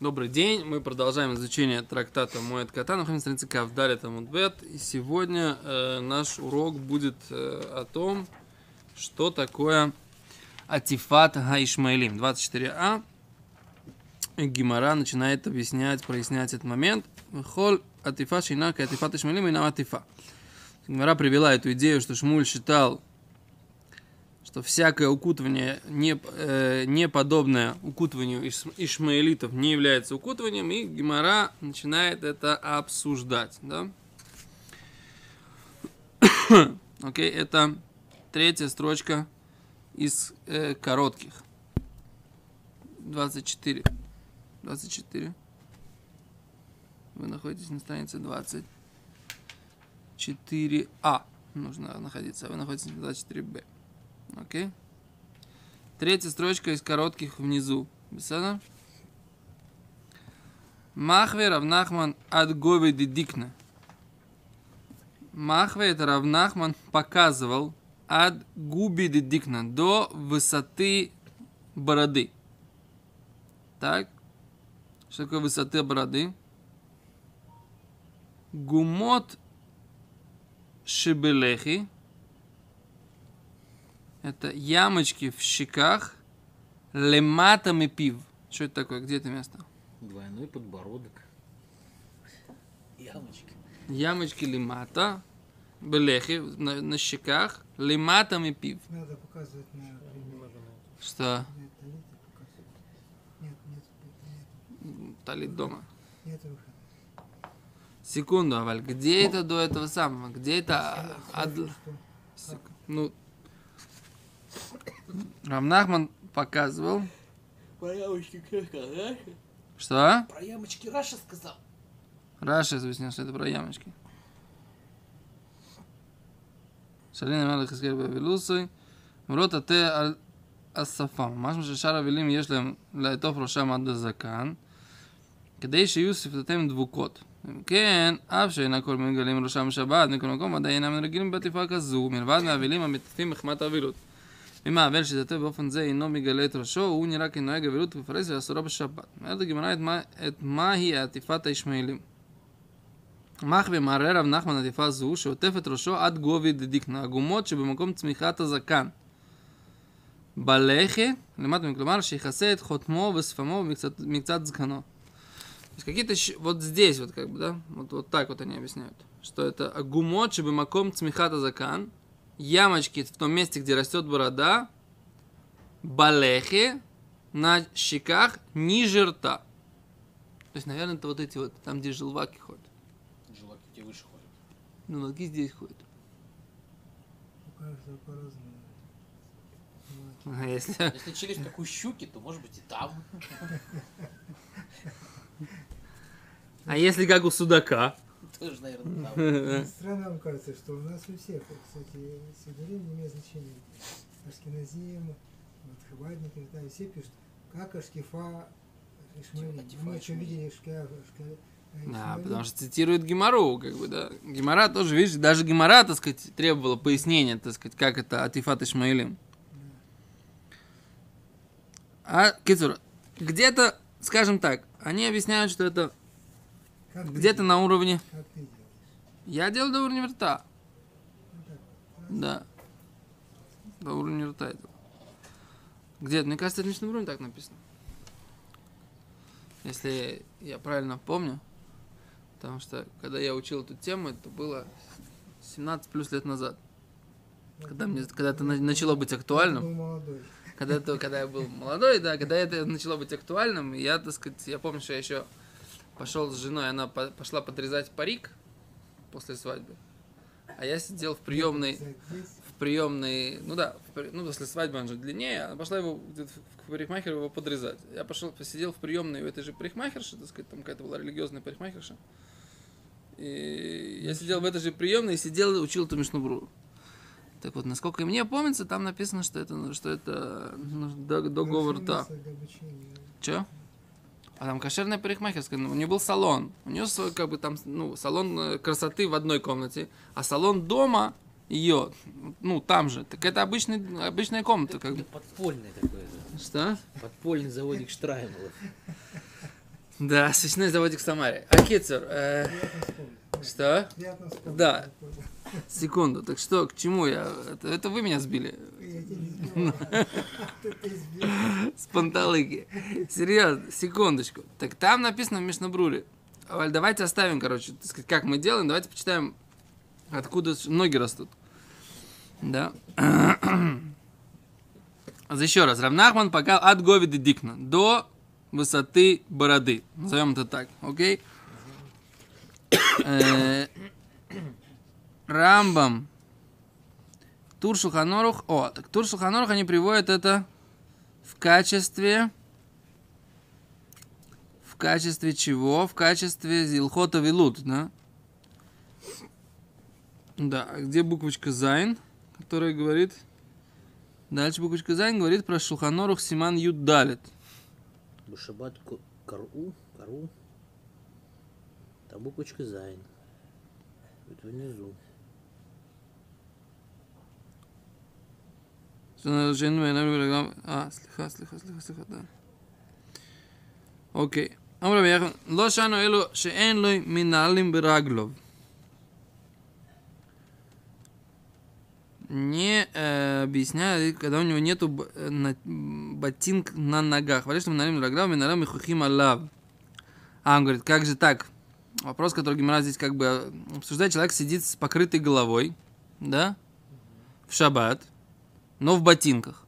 Добрый день, мы продолжаем изучение трактата Моэт Кота, находимся на странице Кавдали Тамудбет, и сегодня э, наш урок будет э, о том, что такое Атифат Гаишмаилим, 24а. Гимара начинает объяснять, прояснять этот момент. Холь Атифа Шинака Атифат Ишмаилим и Атифа. Гимара привела эту идею, что Шмуль считал что всякое укутывание, не, э, не подобное укутыванию иш, ишмаэлитов, не является укутыванием, и Гимара начинает это обсуждать. Да? Окей, okay, это третья строчка из э, коротких. 24. 24. Вы находитесь на странице 24А. Нужно находиться, а вы находитесь на 24Б. Окей. Третья строчка из коротких внизу. Беседа. Махве Равнахман от Гови Дикна. Махве это Равнахман показывал от Губи Дикна до высоты бороды. Так. Что такое высоты бороды? Гумот Шибелехи это ямочки в щеках, лематами пив. Что это такое? Где это место? Двойной подбородок. Ямочки. Ямочки лимата, белехи на, на щеках, лиматами пив. Надо показывать на Что? Нет. Нет, нет, нет. Талит дома. Нет выхода. Секунду, Аваль, где это до этого самого? Где это? Ад... Ну, Рамнахман показывал. Про ямочки кто сказал? Что? Про ямочки Раша сказал. Раша объяснил, что это про ямочки. Шалина Мелах Искер Бавилусой. מרות התה על השפם. משמע ששאר המילים יש להם לעטוף ראשם עד הזקן, כדי שיהיו שפתותיהם דבוקות. אם כן, אף שאין הכל מגלים ראשם שבת מכל מקום, עדיין אינם רגילים בעטיפה כזו, מלבד מהאבלים המטיפים מחמת האבילות. אם האבל שתתה באופן זה אינו מגלה את ראשו, הוא נראה כנוהג אבילות ופרס ואסורה בשבת. אומרת הגמרא את, מה, את מהי עטיפת הישמעאלים. מחווה מערער רב נחמן עטיפה זו, שעוטף את ראשו עד גובי דדיקנה, הגומות שבמקום צמיחת הזקן. בלחי, למטה, כלומר, שיכסה את חותמו ושפמו ומקצת מקצת זקנו. То есть какие-то щ- вот здесь вот как бы, да, вот, вот так вот они объясняют, что это гумот, чтобы маком цмихата закан, ямочки в том месте, где растет борода, балехи на щеках ниже рта. То есть, наверное, это вот эти вот, там, где желваки ходят. Желаки тебе выше ходят. Ну, ноги здесь ходят. У каждого по-разному. А если... Если челюсть как у щуки, то может быть и там. А если как у судака? Тоже, наверное, там. Странно вам кажется, что у нас у всех, кстати, сидорим не имеет значения. Ашкеназим, вот хабадники, да, и все пишут, как Ашкифа Ишмаилим. Атифа Мы Ишмаилим. видели Ашка, Да, потому что цитирует Гимару, как бы, да. Гимара тоже, видишь, даже Гимара, так сказать, требовала пояснения, так сказать, как это Атифат Ишмаилим. А, Кицур, где-то, скажем так, они объясняют, что это где-то делаешь? на уровне... Как ты делаешь? Я делал до уровня рта. Да. До уровня рта это. Где-то, мне кажется, это в Мишнабруне так написано. Если я правильно помню. Потому что, когда я учил эту тему, это было 17 плюс лет назад. Когда, мне, когда это на- начало быть актуальным. Когда, это, когда я был молодой, да, когда это начало быть актуальным, я, так сказать, я помню, что я еще пошел с женой, она по- пошла подрезать парик после свадьбы. А я сидел в приемной, в приемной, ну да, в ну после свадьбы он же длиннее, она пошла его к парикмахеру его подрезать. Я пошел, посидел в приемной у этой же парикмахерши, так сказать, там какая-то была религиозная парикмахерша. И я сидел в этой же приемной и сидел и учил эту Мишнубру. Так вот, насколько мне помнится, там написано, что это, что это ну, до- договор рта. смысл для обучения. Че? А там кошерная парикмахерская, ну, у нее был салон. У нее свой, как бы там, ну, салон э, красоты в одной комнате, а салон дома ее, ну, там же. Так это обычный, обычная комната, как бы. Это подпольный такой, да. Что? подпольный заводик Штраймелов. Да, свечной заводик в Самаре. Акицур, э, Приятно вспомнить. что? Да. Секунду, так что, к чему я? Это, это вы меня сбили Я тебя не с панталыки. Серьезно, секундочку. Так там написано в Мишнабруре. Валь, давайте оставим, короче, как мы делаем, давайте почитаем, откуда ноги растут. Да. Еще раз. Равнахман пока от Говиды Дикна до высоты бороды. Назовем это так, окей? Э, Рамбам. Тур Шуханорух. О, так Тур Шуханорух они приводят это в качестве... В качестве чего? В качестве Зилхота Вилут, да? Да, а где буквочка Зайн, которая говорит... Дальше буквочка Зайн говорит про Шуханорух Симан Юд Далит. Башабат ко- Кару, Кару. Там буквочка Зайн. Это внизу. אה, סליחה, סליחה, סליחה, סליחה, די. אוקיי. אמר רבי יחד, לא שנו אלו שאין לו מנהלים ברגלו. Не э, объясняет, когда у него нету б- э, на- м, ботинок на ногах. Вали, что мы налим рагла, мы налим хухим алав. А он говорит, как же так? Вопрос, который Гимара здесь как бы э, обсуждает. Человек сидит с покрытой головой, да, в шаббат, но в ботинках.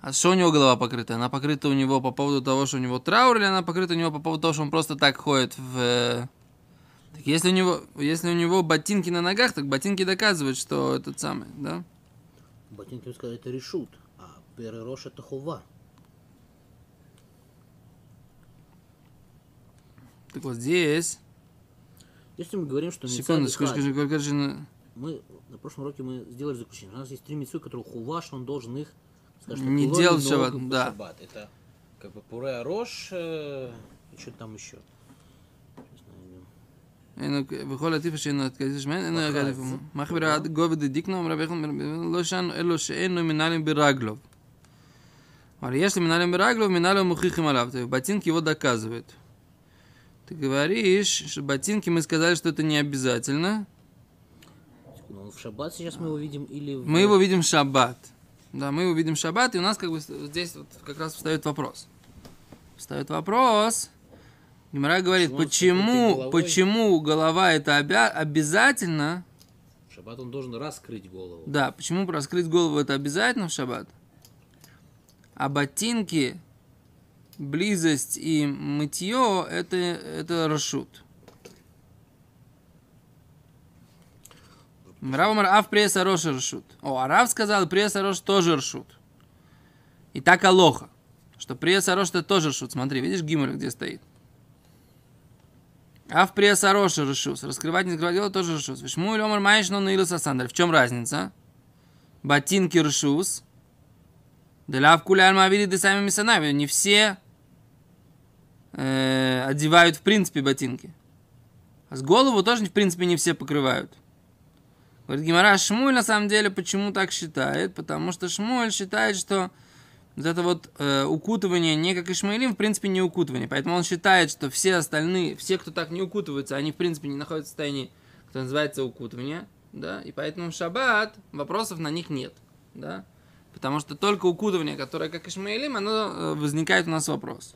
А что у него голова покрыта? Она покрыта у него по поводу того, что у него траур, или она покрыта у него по поводу того, что он просто так ходит в... э, Так если у него, если у него ботинки на ногах, так ботинки доказывают, что этот самый, да? Ботинки сказали, это решут, а перерош это хова. Так вот здесь... Если мы говорим, что Секундочку, Мицад скажи, Эхад, скажи, скажи, на- мы на прошлом уроке мы сделали заключение. У нас есть три митцвы, которые хува, что он должен их скажем Не так, делать в ловить шаббат, ногу в да. шаббат. Это как бы пуре рош э, и что там еще. Сейчас найдем. אין בכל עטיפה שאינו התקדיש שמן, אינו אחת. יגד לפעמים. מה חברה גובה דדיקנו, אמרה ביחד, לא שאנו אלו שאינו מנהלים ברגלו. אבל если מנהלים ברגלו, מנהלים מוכיחים עליו. То есть ботинки его доказывают. Ты говоришь, что ботинки мы сказали, что это не обязательно. ну, он в шаббат сейчас мы его видим или в... Мы его видим в шаббат. Да, мы его видим в шаббат, и у нас как бы здесь вот как раз встает вопрос. Встает вопрос. Гимара говорит, Почему почему, почему голова это обя- обязательно, В шаббат он должен раскрыть голову. Да, почему раскрыть голову это обязательно в шаббат? А ботинки, близость и мытье это, это рашут. Рав Амар, а в пресса роша рашут. О, а Рав сказал, пресса рош тоже рашут. И так алоха, что пресса рош это тоже рашут. Смотри, видишь гиммер, где стоит? А в пресса роша рашут. Раскрывать, не закрывать дело тоже рашут. Вишму или омар маиш, но наилус. В чем разница? Ботинки рашус. Деляв куляр мавири де сами мисанави. Не все э, одевают в принципе ботинки. А с голову тоже в принципе не все покрывают. Говорит Гимара, Шмуль на самом деле почему так считает? Потому что Шмуль считает, что вот это вот э, укутывание не как Ишмаилим, в принципе, не укутывание. Поэтому он считает, что все остальные, все, кто так не укутываются, они, в принципе, не находятся в состоянии, что называется, укутывание. Да? И поэтому в шаббат вопросов на них нет. Да? Потому что только укутывание, которое как Ишмаилим, оно э, возникает у нас вопрос.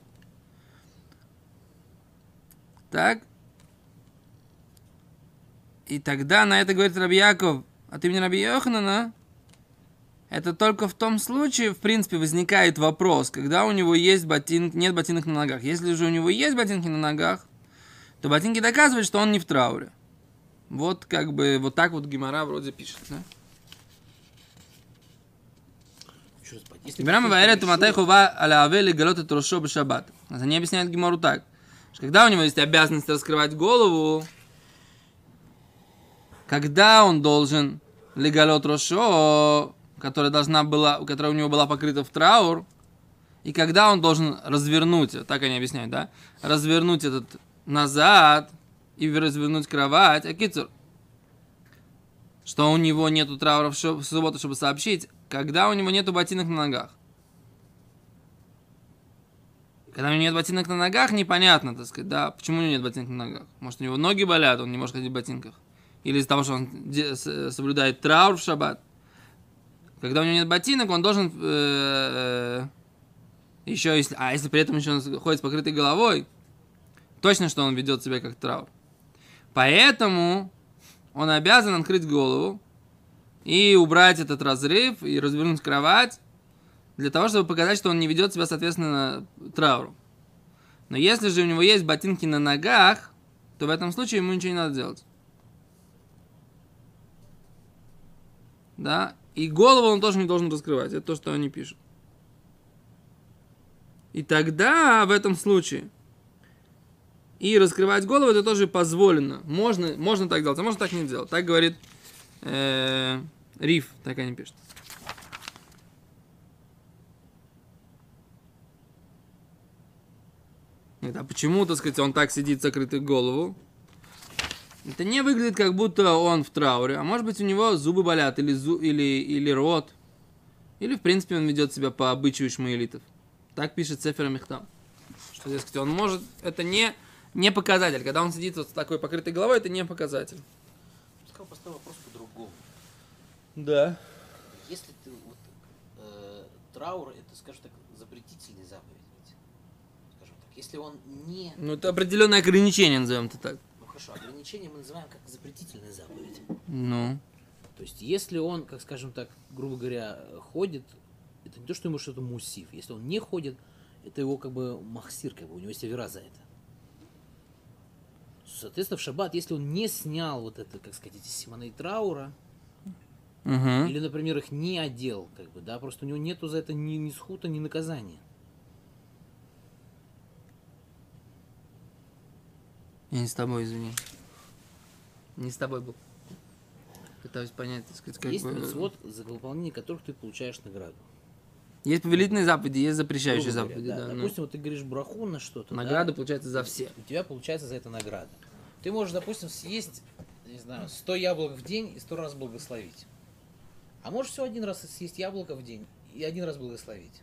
Так? И тогда на это говорит Раби Яков, от имени Раби Йоханана, это только в том случае, в принципе, возникает вопрос, когда у него есть ботинки, нет ботинок на ногах. Если же у него есть ботинки на ногах, то ботинки доказывают, что он не в трауре. Вот как бы вот так вот Гимара вроде пишет. Да? Говорит, решут, Матай хува аля авели галот это рошо бешаббат. Они объясняют Гимару так, что когда у него есть обязанность раскрывать голову, когда он должен легалот рошо, которая должна была, которая у него была покрыта в траур, и когда он должен развернуть, так они объясняют, да, развернуть этот назад и развернуть кровать, а кицур, что у него нету траура в, в субботу, чтобы сообщить, когда у него нету ботинок на ногах. Когда у него нет ботинок на ногах, непонятно, так сказать, да, почему у него нет ботинок на ногах. Может, у него ноги болят, он не может ходить в ботинках. Или из-за того, что он соблюдает траур в шаббат. Когда у него нет ботинок, он должен э, еще, если, а если при этом еще он ходит с покрытой головой, точно, что он ведет себя как траур. Поэтому он обязан открыть голову и убрать этот разрыв и развернуть кровать для того, чтобы показать, что он не ведет себя, соответственно, трауру. Но если же у него есть ботинки на ногах, то в этом случае ему ничего не надо делать. Да? И голову он тоже не должен раскрывать. Это то, что они пишут. И тогда в этом случае и раскрывать голову это тоже позволено. Можно, можно так делать, а можно так не делать. Так говорит э, Риф, так они пишут. Нет, а почему, так сказать, он так сидит, закрытый голову? Это не выглядит, как будто он в трауре. А может быть, у него зубы болят, или, зу, или, или рот. Или, в принципе, он ведет себя по обычаю ишмаэлитов. Так пишет Сефер Мехтам. Что, дескать, он может... Это не, не показатель. Когда он сидит вот с такой покрытой головой, это не показатель. Пускай поставил вопрос по-другому. Да. Если ты вот э, траур, это, скажем так, запретительный заповедь. ведь. Скажем так, если он не, Ну, это определенное ограничение, назовем это так. Хорошо, ограничение мы называем как запретительная заповедь. Ну. То есть, если он, как скажем так, грубо говоря, ходит, это не то, что ему что-то мусив. Если он не ходит, это его как бы махсир, как бы у него есть авера за это. Соответственно, в шаббат, если он не снял вот это, как сказать, эти симоны траура, Угу. или, например, их не одел, как бы, да, просто у него нету за это ни, ни схута, ни наказания. Я не с тобой, извини. Не с тобой был. Пытаюсь понять, так сказать, как есть бы... митцвот, за выполнение которых ты получаешь награду. Есть повелительные заповеди, есть запрещающие говоря, заповеди, да. ну. Допустим, вот ты говоришь браху на что-то. да, Награда получается за все. у тебя получается за это награда. Ты можешь, допустим, съесть, не знаю, 100 яблок в день и 100 раз благословить. А можешь все один раз съесть яблоко в день и один раз благословить.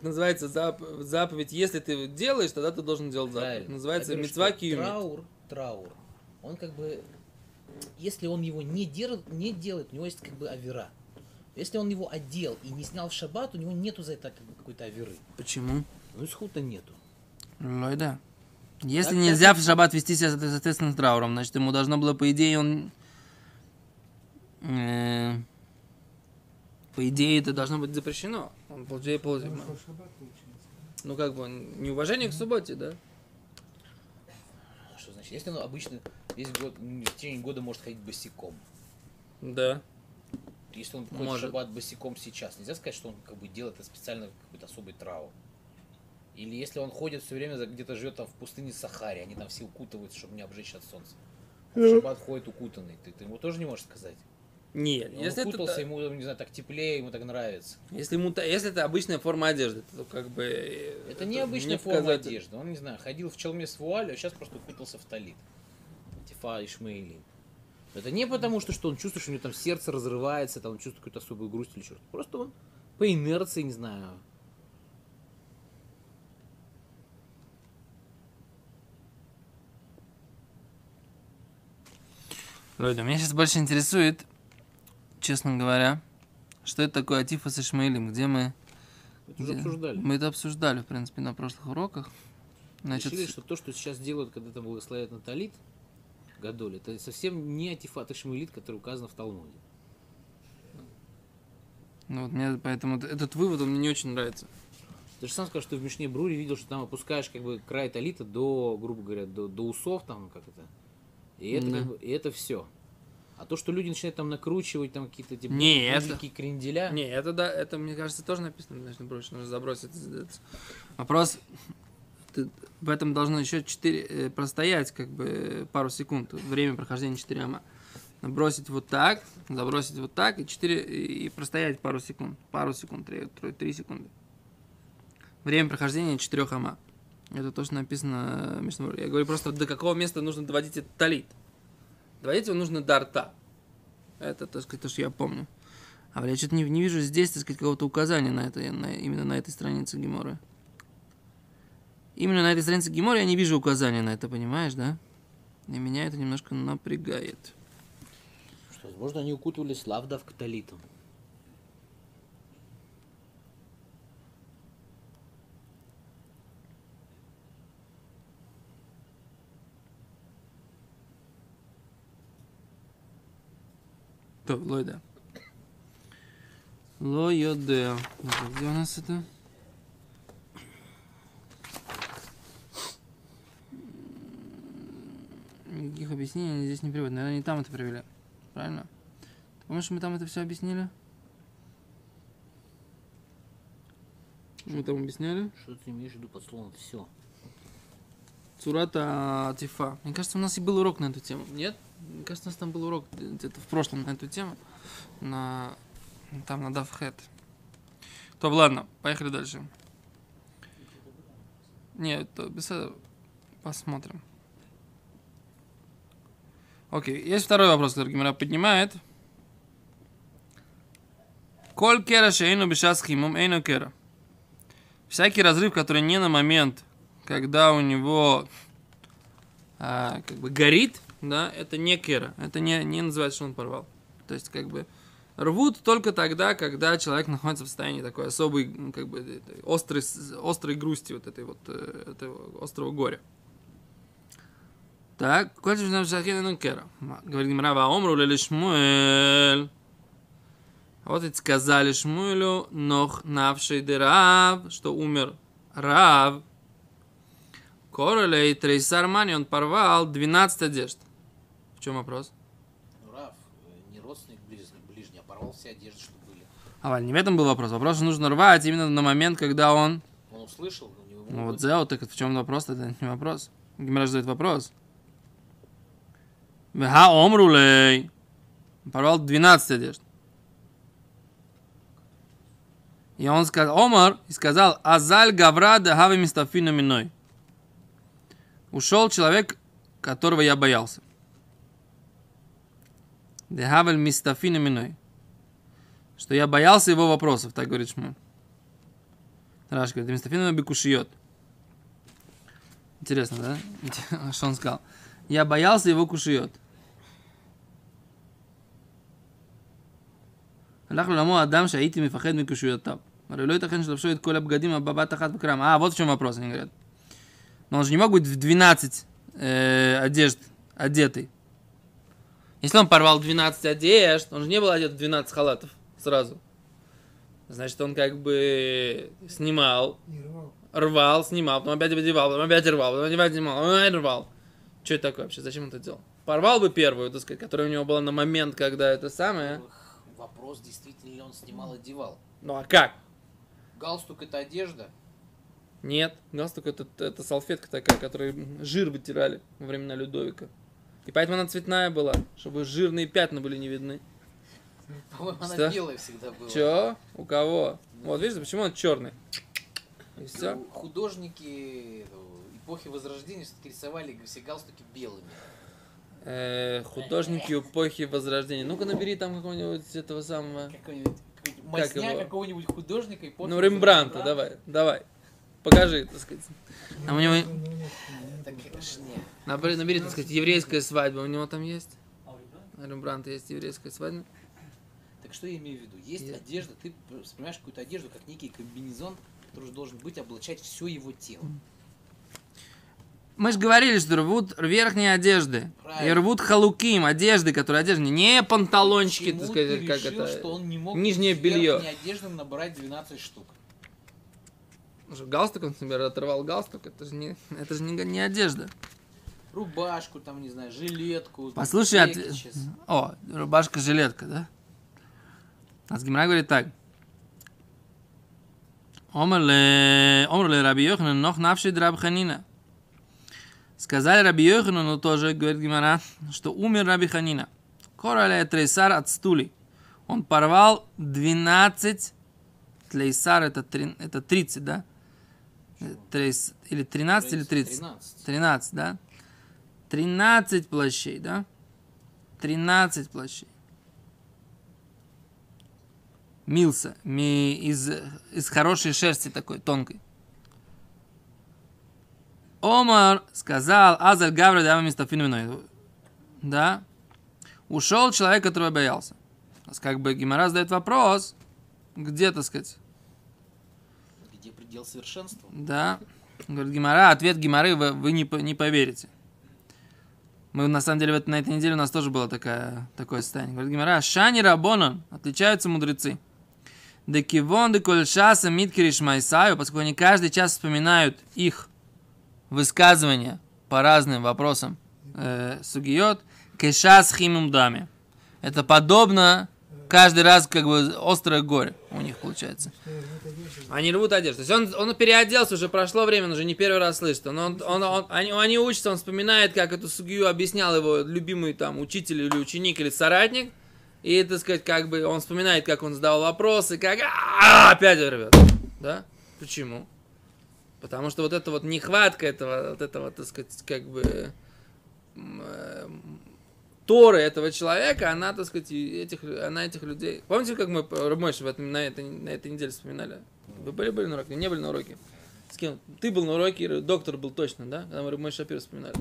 Это называется зап- заповедь. Если ты делаешь, тогда ты должен делать заповедь. Правильно. Называется мецва. Траур, траур. Он как бы, если он его не, дер- не делает, у него есть как бы авера. Если он его одел и не снял в шаббат, у него нету за это как бы какой-то аверы. Почему? Ну, исхута нету. Лойда. Если Так, нельзя в шаббат вести себя, соответственно, трауром, значит, ему должно было, по идее, он... э, по идее, это должно быть запрещено. Он, по идее, пол- Потому что шаббат получается. Ну, как бы, неуважение к субботе, да? Что значит? Если он обычно весь год, в течение года может ходить босиком. Да. Если он ходит Может. в шаббат босиком сейчас, нельзя сказать, что он как бы делает это специально какой-то особый траур. Или если он ходит все время, где-то живет там в пустыне Сахаре, они там все укутываются, чтобы не обжечь от солнца. Он в шаббат ходит укутанный. Ты, ты ему тоже не можешь сказать. Нет, Он если укутался, это, ему, не знаю, так теплее, ему так нравится. если, ему, если это обычная форма одежды, то как бы... э, Это, не обычная форма показатель. одежды. Он, не знаю, ходил в челме с вуалью, а сейчас просто укутался в талит. Тифа Ишмаилин. Это не потому, что, что он чувствует, что у него там сердце разрывается, там он чувствует какую-то особую грусть или что-то. Просто он по инерции, не знаю. Люди, меня сейчас больше интересует, честно говоря, что это такое Атифа с Ишмаилем, где мы... Это уже где- обсуждали. Мы это обсуждали, в принципе, на прошлых уроках. Значит, Решили, что то, что сейчас делают, когда там благословляют на талит, Гадоль, это совсем не Атифат Ишмаилит, который указан в Талмуде. ну вот мне поэтому этот вывод, он мне не очень нравится. Ты же сам сказал, что в Мишне Бруре видел, что там опускаешь как бы край талита до, грубо говоря, до, до усов, там как это. И это, Да. как бы, и это все. А то, что люди начинают там накручивать там какие-то типа Не, это- кренделя. Не, это да, это, мне кажется, тоже написано, значит, бросить, нужно забросить. Вопрос, ты- в этом должно еще 4, простоять, как бы, пару секунд, время прохождения 4 ама. Бросить вот так, забросить вот так, и 4, и простоять пару секунд, пару секунд, 3, секунды. Время прохождения 4 ама. Это то, что написано Бруре. Я говорю просто, до какого места нужно доводить этот талит. Доводить его нужно до рта. Это, так сказать, то, что я помню. А я что-то не, не вижу здесь, так сказать, какого-то указания на это, на- именно на этой странице Геморы. именно на этой странице Гемора я не вижу указания на это, понимаешь, да? И меня это немножко напрягает. Что, возможно, они укутывались лавдав к талиту. טוב, לא יודע. לא יודע. Где у нас это? Никаких объяснений они здесь не приводят. Наверное, не там это привели. Правильно? Ты помнишь, мы там это все объяснили? Мы там объясняли? Что ты имеешь в виду под словом все? Цурата Атифа. Мне кажется, у нас и был урок на эту тему. Нет? Мне кажется, у нас там был урок где-то в прошлом на эту тему. На... Там на Давхет. То ладно, поехали дальше. Нет, то без этого. Посмотрим. Окей, есть второй вопрос, который Гимера поднимает. Коль кера шейну бешас химум эйну кера. Всякий разрыв, который не на момент, когда у него а, как бы горит, да, это не кера. Это не, не называется, что он порвал. То есть, как бы, рвут только тогда, когда человек находится в состоянии такой особой, как бы, острой, острой грусти, вот этой вот, э, этого острого горя. Так, кольче нам шахин ну кера. Говорит Гимара, ва омру лели Вот ведь сказали Шмуэлю, нох навший дырав, что умер Рав. Королей Трейсар Мани, он порвал 12 одежд. В чем вопрос? Ну, Раф, э, не родственник ближний, ближний, а порвал все одежды, что были. А, Валь, не в этом был вопрос. Вопрос, что нужно рвать именно на момент, когда он... Он услышал, у него Ну вот Зео, так в чем вопрос? Это не вопрос. Гимара задает вопрос. Веха омрулей. Порвал 12 одежд. И он сказал, Омар, и сказал, Азаль Гавра Дахави Мистафину Миной. Ушел человек, которого я боялся. Дехавель Мистафину Миной. Что я боялся его вопросов, так говорит Шмуль. Раш говорит, Мистафину Бекушиот. Интересно, да? Инте- Что он сказал? Я боялся его кушиот. הלך לעולמו אדם שהייתי מפחד מקושיותיו. הרי לא ייתכן שלבשו את כל הבגדים בבת אחת בקרם. А, вот в чем вопрос, они говорят. Но он же не мог быть в 12 э, одежд одетый. Если он порвал 12 одежд, он же не был одет в 12 халатов сразу. Значит, он как бы снимал, И рвал. рвал, снимал, потом опять одевал, потом опять рвал, потом опять снимал, потом опять рвал. Что это такое вообще? Зачем он это делал? Порвал бы первую, так сказать, которая у него была на момент, когда это самое. Вопрос, действительно ли он снимал, одевал. Ну а как? Галстук это одежда. Нет, галстук это, это салфетка такая, которой жир вытирали во времена Людовика. И поэтому она цветная была, чтобы жирные пятна были не видны. По-моему, она белая всегда была. Чё? У кого? Вот видишь, почему он черный? И все. Ну, Художники э, эпохи Возрождения все-таки рисовали все галстуки белыми. Э, художники эпохи Возрождения. Ну-ка набери там какого-нибудь этого самого. Какой-нибудь какой-нибудь масня какого-нибудь художника эпохи Ну, Рембранта, давай, давай. Покажи, так сказать. Там у него... Ну, ну, нет, Так нет. Набери, набери, так сказать, еврейская свадьба. У него там есть? У Рембранта есть еврейская свадьба. Так что я имею в виду? Есть Я- одежда, ты воспринимаешь какую-то одежду как некий комбинезон, который же должен быть, облачать все его тело. Мы же говорили, что рвут верхние одежды. И Правильно. рвут халуким, одежды, которые одежды. Не панталончики, так Почему сказать, ты как решил, это. что он не мог нижнее белье. одеждой набрать 12 штук? Галстук, например, оторвал галстук. Это же не, это же не, не одежда. Рубашку, там, не знаю, жилетку. Послушай, от... о, рубашка-жилетка, да? А с Гимара говорит так. Омрле, омрле Раби Йоханан, нох навший Раб Ханина. Сказали Раби Йоханану тоже, говорит Гимара, что умер Раби Ханина. Короле трейсар от стули. Он порвал 12 тлейсар, это, три- это 30, да? Трейс, или 13, или 30? 13. 13, да? 13 плащей, да? 13 плащей. Милса, ми, из, из хорошей шерсти такой, тонкой. Омар сказал, Азаль Гавра Дама Мистафин Да? Ушел человек, который боялся. Как бы Гимара задает вопрос, где, так сказать, Предел совершенства? да. Говорит Гимара, ответ Гимары вы, вы не, не поверите. Мы, на самом деле, на этой неделе у нас тоже было такая, такое состояние. Говорит Гимара, Шани Рабонан, отличаются мудрецы. Декивон де кольшаса миткириш майсаю, поскольку они каждый час вспоминают их высказывания по разным вопросам э, сугиот, кешас химум даме. Это подобно каждый раз как бы острое горе у них получается. Они рвут одежду. То есть он, он переоделся, уже прошло время, он уже не первый раз слышит. Он, он, он- он- они, они учатся, он вспоминает, как эту сугию объяснял его любимый там учитель или ученик или соратник. И, так сказать, как бы он вспоминает, как он задавал вопросы, как «А, опять рвет. Да? Почему? Потому что вот эта вот нехватка этого, вот этого, так сказать, как бы э, Торы этого человека, она, так сказать, этих, она этих людей... Помните, как мы Рабмойш на, этой, на этой неделе вспоминали? Вы были, были на уроке? Не были на уроке? С кем? Ты был на уроке, доктор был точно, да? Когда мы Рабмой Шапир вспоминали.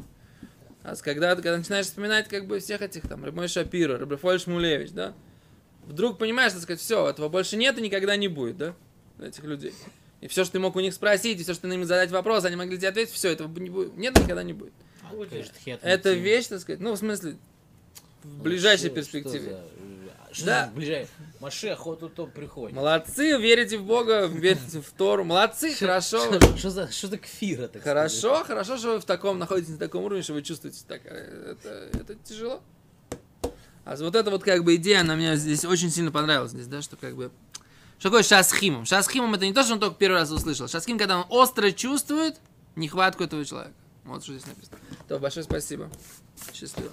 А когда, когда начинаешь вспоминать как бы всех этих там, Рабмой Шапира, Рабрафоль Шмулевич, да? Вдруг понимаешь, так сказать, все, этого больше нет и никогда не будет, да? Этих людей. И все, что ты мог у них спросить, и все, что ты им задать вопрос, они могли тебе ответить, все, этого не будет. Нет, никогда не будет. А, Это вещь, так сказать, ну, в смысле, в ближайшей перспективе. Что Да. да. в ближайшей? Машех, вот он приходит. Молодцы, верите в Бога, верите в Тору. Молодцы, хорошо. Что, что за, что за кфира, так сказать? Хорошо, хорошо, что вы в таком находитесь на таком уровне, что вы чувствуете так. э, Это, это тяжело. А вот эта вот как бы идея, она мне здесь очень сильно понравилась. Здесь, да, что как бы... Что такое шасхимом? Шасхимом это не то, что он только первый раз услышал. Шасхим, когда он остро чувствует нехватку этого человека. Вот что здесь написано. То, большое спасибо. Счастливо.